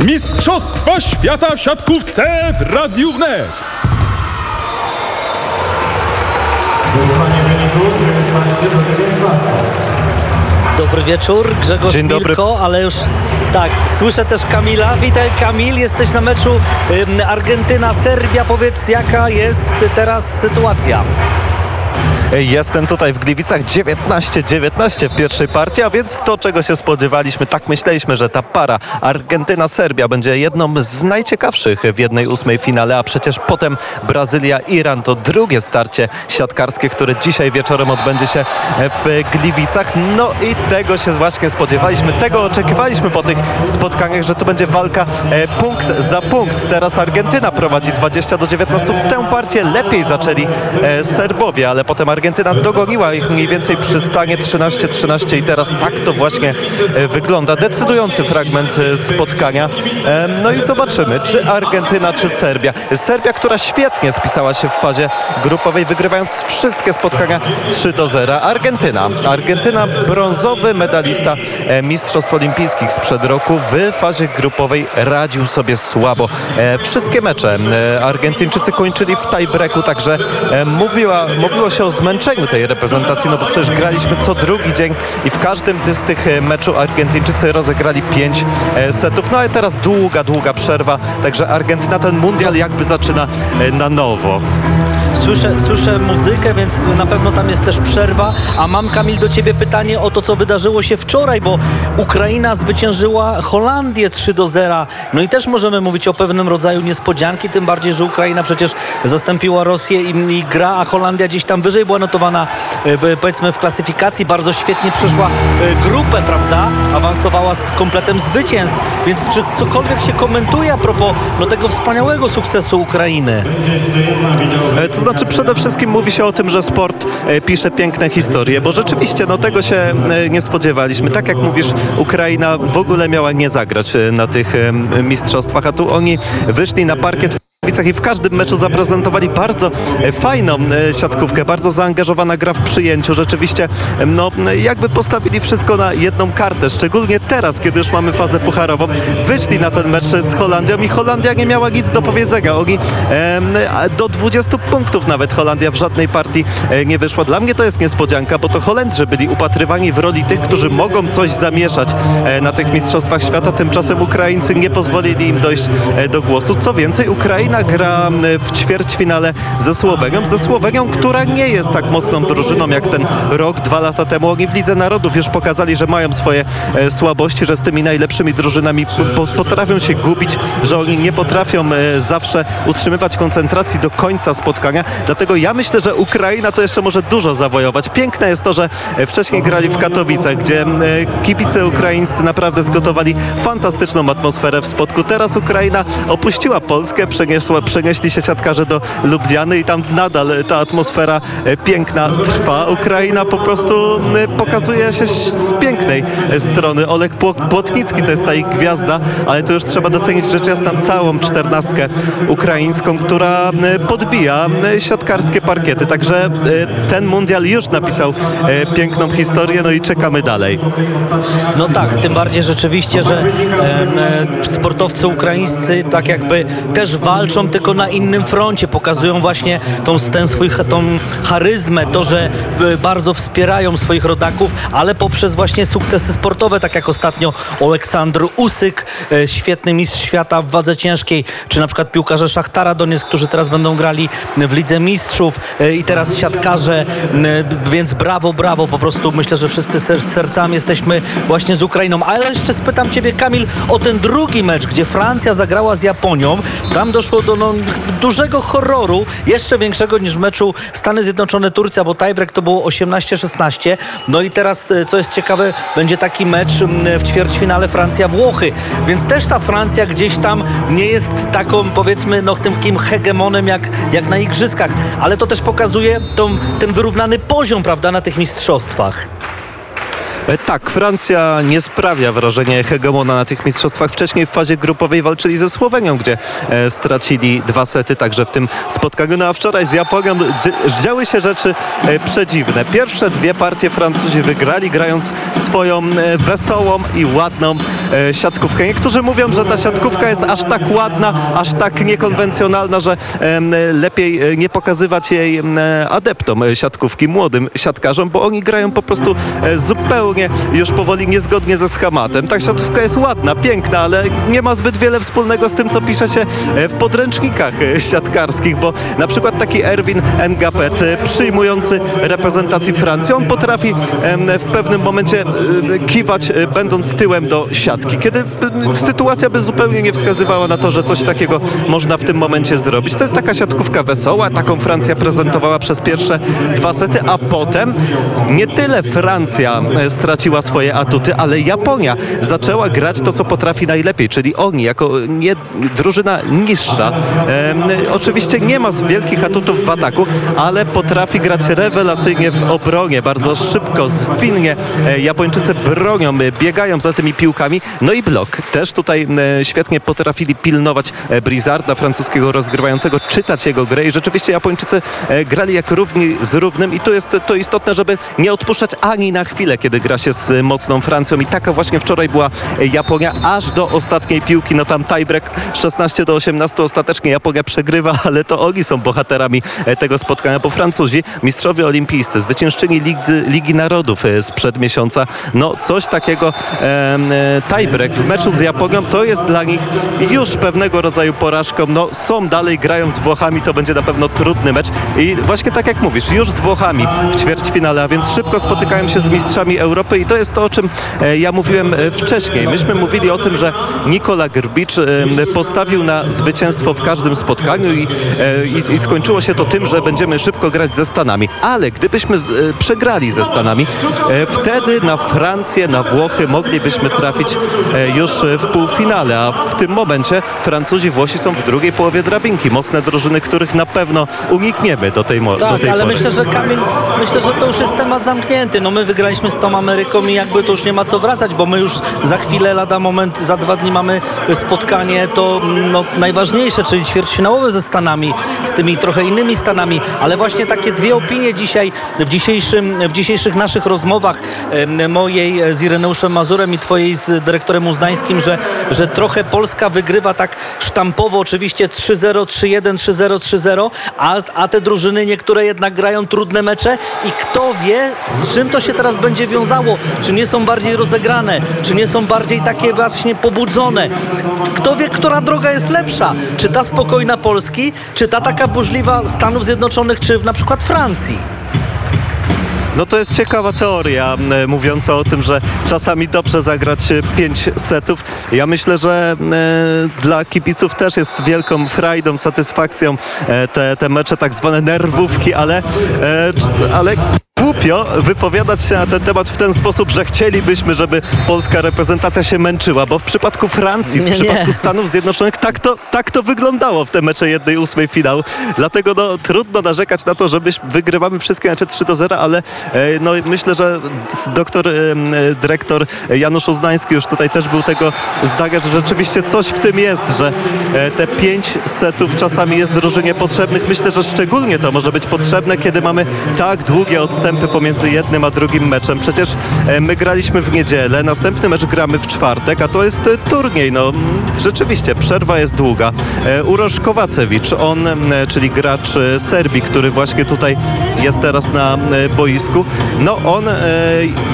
Mistrzostwa Świata w siatkówce w Radiu Wnet. Wyrównywanie wyniku 19 do 19. Dobry wieczór, Grzegorz Dzień dobry. Milko, ale już tak, słyszę też Kamila. Witaj Kamil, jesteś na meczu Argentyna-Serbia. Powiedz jaka jest teraz sytuacja? Jestem tutaj w Gliwicach 19-19 w pierwszej partii, a więc to, czego się spodziewaliśmy, tak myśleliśmy, że ta para Argentyna-Serbia będzie jedną z najciekawszych w jednej ósmej finale, a przecież potem Brazylia-Iran to drugie starcie siatkarskie, które dzisiaj wieczorem odbędzie się w Gliwicach. No i tego się właśnie spodziewaliśmy, tego oczekiwaliśmy po tych spotkaniach, że to będzie walka e, punkt za punkt. Teraz Argentyna prowadzi 20 do 19. Tę partię lepiej zaczęli e, Serbowie, ale potem Argentyna dogoniła ich mniej więcej przy stanie 13-13 i teraz tak to właśnie e, wygląda. Decydujący fragment e, spotkania. E, No i zobaczymy, czy Argentyna, czy Serbia. Serbia, która świetnie spisała się w fazie grupowej, wygrywając wszystkie spotkania 3 do 0. Argentyna. Argentyna brązowy medalista Mistrzostw Olimpijskich sprzed roku w fazie grupowej radził sobie słabo. Wszystkie mecze Argentyńczycy kończyli w tiebreaku, także mówiła, mówiło się o zmęczeniu tej reprezentacji, no bo przecież graliśmy co drugi dzień i w każdym z tych e, meczu Argentyńczycy rozegrali pięć e, setów. No ale teraz długa, długa przerwa, także Argentyna ten mundial jakby zaczyna e, na nowo. Słyszę, słyszę muzykę, więc na pewno tam jest też przerwa. A mam, Kamil, do ciebie pytanie o to, co wydarzyło się wczoraj, bo Ukraina zwyciężyła Holandię 3 do 0. No i też możemy mówić o pewnym rodzaju niespodzianki, tym bardziej, że Ukraina przecież zastąpiła Rosję i, i gra, a Holandia gdzieś tam wyżej była notowana, e, powiedzmy, w klasyfikacji. Bardzo świetnie przeszła e, grupę, prawda? Awansowała z kompletem zwycięstw. Więc czy cokolwiek się komentuje a propos no, tego wspaniałego sukcesu Ukrainy? To znaczy przede wszystkim mówi się o tym, że sport e, pisze piękne historie, bo rzeczywiście no, tego się e, nie spodziewaliśmy. Tak jak mówisz, Ukraina w ogóle miała nie zagrać e, na tych mistrzostwach, a tu oni wyszli na parkiet w Gliwicach i w każdym meczu zaprezentowali bardzo e, fajną e, siatkówkę, bardzo zaangażowana gra w przyjęciu. Rzeczywiście, no jakby postawili wszystko na jedną kartę, szczególnie teraz, kiedy już mamy fazę pucharową. Wyszli na ten mecz z Holandią i Holandia nie miała nic do powiedzenia. Oni do 20 punktów nawet Holandia w żadnej partii e, nie wyszła. Dla mnie to jest niespodzianka, bo to Holendrzy byli upatrywani w roli tych, którzy mogą coś zamieszać na tych mistrzostwach świata. Tymczasem Ukraińcy nie pozwolili im dojść do głosu. Co więcej, Ukraina gra m, w ćwierćfinale ze Słowenią. Ze Słowenią, która nie jest tak mocną drużyną jak ten rok, dwa lata temu. Oni w Lidze Narodów już pokazali, że mają swoje e, słabości, że z tymi najlepszymi drużynami po, potrafią się gubić, że oni nie potrafią e, zawsze utrzymywać koncentracji do końca spotkania. Dlatego ja myślę, że Ukraina to jeszcze może dużo zawojować. Piękne jest to, że e, wcześniej grali w Katowicach, gdzie kibice ukraińscy naprawdę zgotowali fantastyczną atmosferę w spotku. Teraz Ukraina opuściła Polskę, przeniosła, przenieśli się siatkarze do Lubliany i tam nadal ta atmosfera e, piękna trwa. Ukraina po prostu e, pokazuje się z pięknej e, strony. Olek Płotnicki to jest ta ich gwiazda, ale tu już trzeba docenić rzecz jasna całą czternastkę ukraińską, która podbija siatkarskie parkiety. Także ten mundial już napisał piękną historię, no i czekamy dalej. No tak, tym bardziej rzeczywiście, że sportowcy ukraińscy tak jakby też walczą tylko na innym froncie, pokazują właśnie tą, ten swój, tą charyzmę, to, że e, bardzo wspierają swoich rodaków, ale poprzez właśnie sukcesy sportowe, tak jak ostatnio Aleksandr Usyk, e, świetny mistrz świata w wadze ciężkiej, czy na przykład piłkarze Szachtara Donieck, którzy teraz będą grali w Lidze Mistrzów e, i teraz siatkarze, więc brawo, brawo, po prostu myślę, że wszyscy ser, sercami jesteśmy właśnie z Ukrainą. Ale jeszcze spytam Ciebie, Kamil, o ten drugi mecz, gdzie Francja zagrała z Japonią. Tam doszło do no, dużego horroru, jeszcze większego niż w meczu Stany Zjednoczone-Turcja, bo tiebreak to było 18-16. No i teraz, e, co jest ciekawe, będzie taki mecz w ćwierćfinale Francja-Włochy. Więc też ta Francja gdzieś tam nie jest taką, powiedzmy, no tym hegemonem jak, jak na igrzyskach, ale to też pokazuje tą, ten wyrównany poziom, prawda, na tych mistrzostwach. E, Tak, Francja nie sprawia wrażenia hegemona na tych mistrzostwach. Wcześniej w fazie grupowej walczyli ze Słowenią, gdzie e, stracili dwa sety, także w tym spotkaniu. No a wczoraj z Japonią działy się rzeczy e, przedziwne. Pierwsze dwie partie Francuzi wygrali, grając swoją wesołą i ładną siatkówkę. Niektórzy mówią, że ta siatkówka jest aż tak ładna, aż tak niekonwencjonalna, że lepiej nie pokazywać jej adeptom siatkówki, młodym siatkarzom, bo oni grają po prostu e, już powoli niezgodnie ze schematem. Ta siatkówka jest ładna, piękna, ale nie ma zbyt wiele wspólnego z tym, co pisze się e, w podręcznikach e, siatkarskich, bo na przykład taki Erwin Ngapet, e, przyjmujący reprezentacji Francji, on potrafi w pewnym momencie kiwać, będąc tyłem do siatki, kiedy sytuacja by zupełnie nie wskazywała na to, że coś takiego można w tym momencie zrobić. To jest taka siatkówka wesoła, taką Francja prezentowała przez pierwsze dwa sety, a potem nie tyle Francja e, straciła swoje atuty, ale Japonia zaczęła grać to, co potrafi najlepiej, czyli oni jako nie, drużyna niższa. Em, oczywiście nie ma wielkich atutów w ataku, ale potrafi grać rewelacyjnie w obronie, bardzo szybko, zwinnie. E, Japończycy bronią, e, biegają za tymi piłkami, no i blok. Też tutaj e, świetnie potrafili pilnować e, Brizarda, francuskiego rozgrywającego, czytać jego grę i rzeczywiście Japończycy e, grali jak równi z równym i to jest to istotne, żeby nie odpuszczać ani na chwilę, kiedy gra się z mocną Francją. I taka właśnie wczoraj była Japonia aż do ostatniej piłki, no tam tiebreak 16 do 18 ostatecznie Japonia przegrywa, ale to oni są bohaterami e, tego spotkania, bo Francuzi, mistrzowie olimpijscy, zwyciężczyni Ligi, Ligi Narodów e, sprzed miesiąca, no coś takiego e, tiebreak w meczu z Japonią to jest dla nich już pewnego rodzaju porażką, no są dalej grają z Włochami, to będzie na pewno trudny mecz. I właśnie tak jak mówisz, już z Włochami w ćwierćfinale, a więc szybko spotykają się z mistrzami Europy i to jest to, o czym e, ja mówiłem e, wcześniej. Myśmy mówili o tym, że Nikola Grbicz e, postawił na zwycięstwo w każdym spotkaniu i, i, i skończyło się to tym, że będziemy szybko grać ze Stanami. Ale gdybyśmy z, przegrali ze Stanami, wtedy na Francję, na Włochy moglibyśmy trafić już w półfinale, a w tym momencie Francuzi, Włosi są w drugiej połowie drabinki. Mocne drużyny, których na pewno unikniemy do tej, mo- do Tak, tej ale pory. myślę, że Kamil, myślę, że to już jest temat zamknięty. No my wygraliśmy z tą Ameryką i jakby to już nie ma co wracać, bo my już za chwilę, lada moment, za dwa dni mamy spotkanie to no, najważniejsze, czyli ćwierćfinałowe ze Stanami, z tymi trochę innymi Stanami, ale właśnie takie dwie opinie dzisiaj, w, dzisiejszym, w dzisiejszych naszych rozmowach mojej z Ireneuszem Mazurem i twojej z dyrektorem Uznańskim, że, że trochę Polska wygrywa tak sztampowo, oczywiście 3-0, 3-1, 3-0, 3-0, a, a te drużyny niektóre jednak grają trudne mecze i kto wie, z czym to się teraz będzie wiązało. Czy nie są bardziej rozegrane, czy nie są bardziej takie właśnie pobudzone. Kto wie, która droga jest lepsza. Czy ta spokojna Polski, czy ta taka burzliwa Stanów Zjednoczonych, czy na przykład Francji. No to jest ciekawa teoria mówiąca o tym, że czasami dobrze zagrać e, pięć setów. Ja myślę, że e, dla kibiców też jest wielką frajdą, satysfakcją e, te, te mecze tak zwane nerwówki, ale, e, ale głupio wypowiadać się na ten temat w ten sposób, że chcielibyśmy, żeby polska reprezentacja się męczyła, bo w przypadku Francji, w Nie, nie. przypadku Stanów Zjednoczonych tak to, tak to wyglądało w te mecze jednej ósmej finału. Dlatego no, trudno narzekać na to, że wygrywamy wszystkie mecze 3 do 0, ale e, no, myślę, że doktor, e, dyrektor Janusz Uznański już tutaj też był tego zdania, że rzeczywiście coś w tym jest, że e, te pięć setów czasami jest drużynie potrzebnych. Myślę, że szczególnie to może być potrzebne, kiedy mamy tak długie odstępy pomiędzy jednym a drugim meczem. Przecież e, my graliśmy w niedzielę, następny mecz gramy w czwartek, a to jest e, turniej. No rzeczywiście, przerwa jest długa. E, Urosz Kowacewicz, on, czyli gracz Serbii, który właśnie tutaj jest teraz na boisku, no on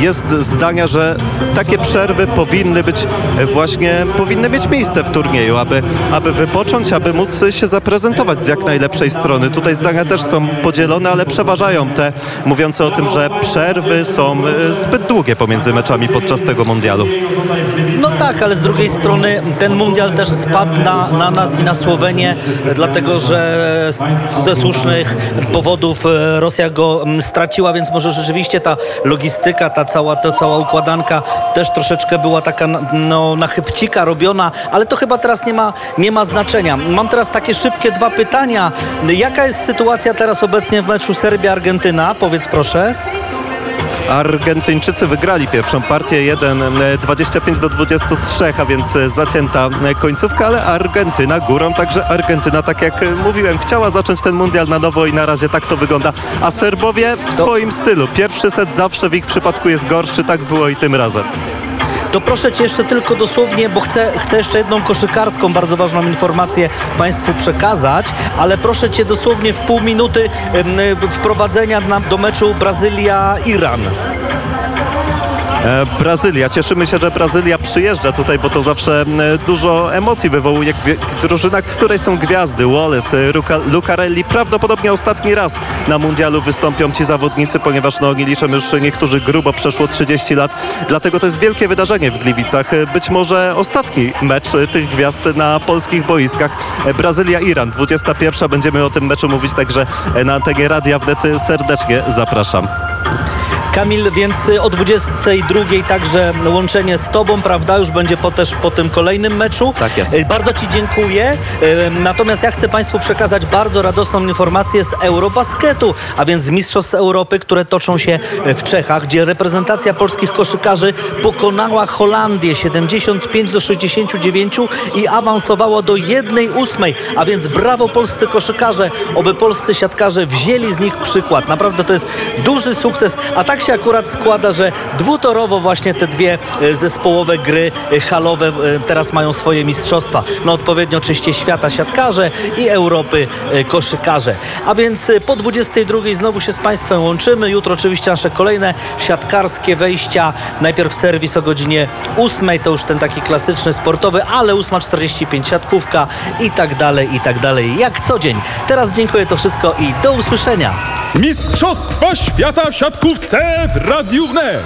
jest zdania, że takie przerwy powinny być właśnie, powinny mieć miejsce w turnieju, aby, aby wypocząć, aby móc się zaprezentować z jak najlepszej strony. Tutaj zdania też są podzielone, ale przeważają te mówiące o tym, że przerwy są e, zbyt długie pomiędzy meczami podczas tego mundialu. No tak, ale z drugiej strony ten mundial też spadł na, na nas i na Słowenię, dlatego że ze słusznych powodów e, Rosja go straciła, więc może rzeczywiście ta logistyka, ta cała, ta cała układanka też troszeczkę była taka no, na chybcika robiona, ale to chyba teraz nie ma, nie ma znaczenia. Mam teraz takie szybkie dwa pytania. Jaka jest sytuacja teraz obecnie w meczu Serbia-Argentyna? Powiedz proszę. Argentyńczycy wygrali pierwszą partię 1 e, 25 do 23, a więc e, zacięta e, końcówka, ale Argentyna górą, także Argentyna, tak jak e, mówiłem, chciała zacząć ten mundial na nowo i na razie tak to wygląda. A Serbowie w swoim stylu. Pierwszy set zawsze w ich przypadku jest gorszy, tak było i tym razem. To proszę Cię jeszcze tylko dosłownie, bo chcę, chcę jeszcze jedną koszykarską, bardzo ważną informację Państwu przekazać, ale proszę Cię dosłownie w pół minuty wprowadzenia do meczu Brazylia-Iran. E, Brazylia. Cieszymy się, że Brazylia przyjeżdża tutaj, bo to zawsze dużo emocji wywołuje. Drużyna, w której są gwiazdy. Wallace, e, Luca, Lucarelli. Prawdopodobnie ostatni raz na mundialu wystąpią ci zawodnicy, ponieważ no, oni liczą już niektórzy grubo przeszło 30 lat. Dlatego to jest wielkie wydarzenie w Gliwicach. E, Być może ostatni mecz tych gwiazd na polskich boiskach. Brazylia-Iran. 21. Będziemy o tym meczu mówić także na antenie Radia Wnet. Serdecznie zapraszam. Kamil, więc o 22 także łączenie z Tobą, prawda? Już będzie po, też po tym kolejnym meczu. Tak jest. Y, Bardzo Ci dziękuję. Y, Natomiast ja chcę Państwu przekazać bardzo radosną informację z Eurobasketu, a więc z Mistrzostw Europy, które toczą się w Czechach, gdzie reprezentacja polskich koszykarzy pokonała Holandię 75 do 69 i awansowała do 1-8, a więc brawo polscy koszykarze, oby polscy siatkarze wzięli z nich przykład. Naprawdę to jest duży sukces, a tak się akurat składa, że dwutorowo właśnie te dwie e, zespołowe gry e, halowe e, teraz mają swoje mistrzostwa. No odpowiednio oczywiście świata siatkarze i Europy koszykarze. A więc po 22 znowu się z Państwem łączymy. Jutro oczywiście nasze kolejne siatkarskie wejścia. Najpierw serwis o godzinie 8, to już ten taki klasyczny sportowy, ale 8.45 siatkówka i tak dalej, i tak dalej. Jak co dzień. Teraz dziękuję to wszystko i do usłyszenia. Mistrzostwa Świata w siatkówce w Radiu Wnet.